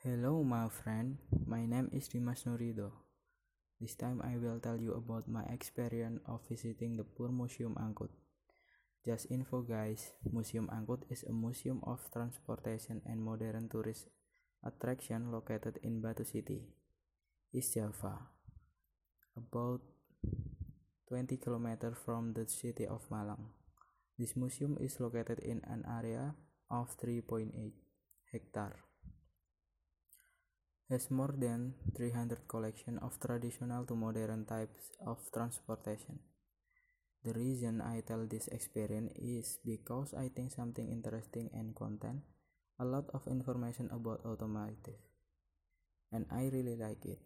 Hello, my friend. My name is Dimas Nurido. This time I will tell you about my experience of visiting the Pur Museum Angkut. Just info, guys. Museum Angkut is a museum of transportation and modern tourist attraction located in Batu City, East Java, about 20 km from the city of Malang. This museum is located in an area of 3.8 hectare has more than 300 collection of traditional to modern types of transportation. The reason I tell this experience is because I think something interesting and content a lot of information about automotive and I really like it.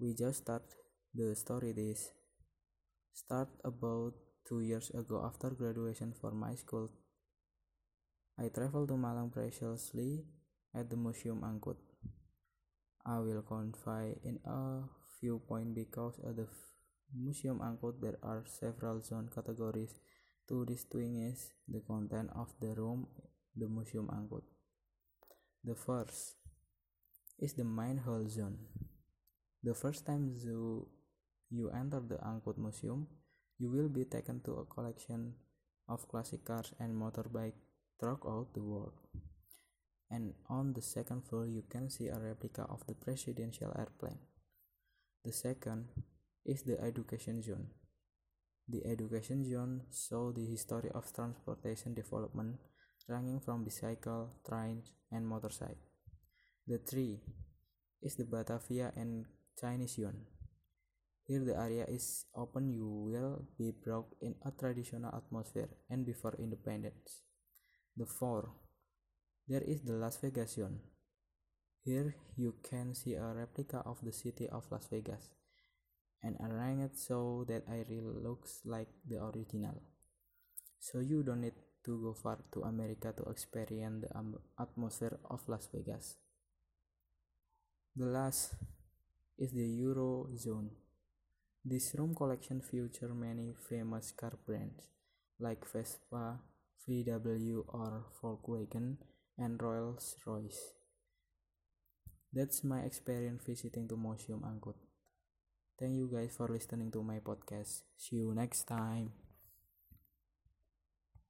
We just start the story this start about 2 years ago after graduation from my school. I traveled to Malang preciously at the Museum Angkut. I will confide in a few points because at the Museum Angkut there are several zone categories to distinguish the content of the room the Museum Angkut. The first is the main hall zone. The first time you, you enter the Angkut Museum, you will be taken to a collection of classic cars and motorbike throughout the world and on the second floor you can see a replica of the presidential airplane. The second is the education zone. The education zone shows the history of transportation development ranging from bicycle, trains, and motorcycle. The three is the Batavia and Chinese zone. Here the area is open you will be brought in a traditional atmosphere and before independence. The four there is the Las Vegas zone. Here you can see a replica of the city of Las Vegas and arranged so that it really looks like the original. So you don't need to go far to America to experience the atmosphere of Las Vegas. The last is the Eurozone. This room collection features many famous car brands like Vespa, VW or Volkswagen and Rolls Royce. That's my experience visiting to Museum Angkut. Thank you guys for listening to my podcast. See you next time.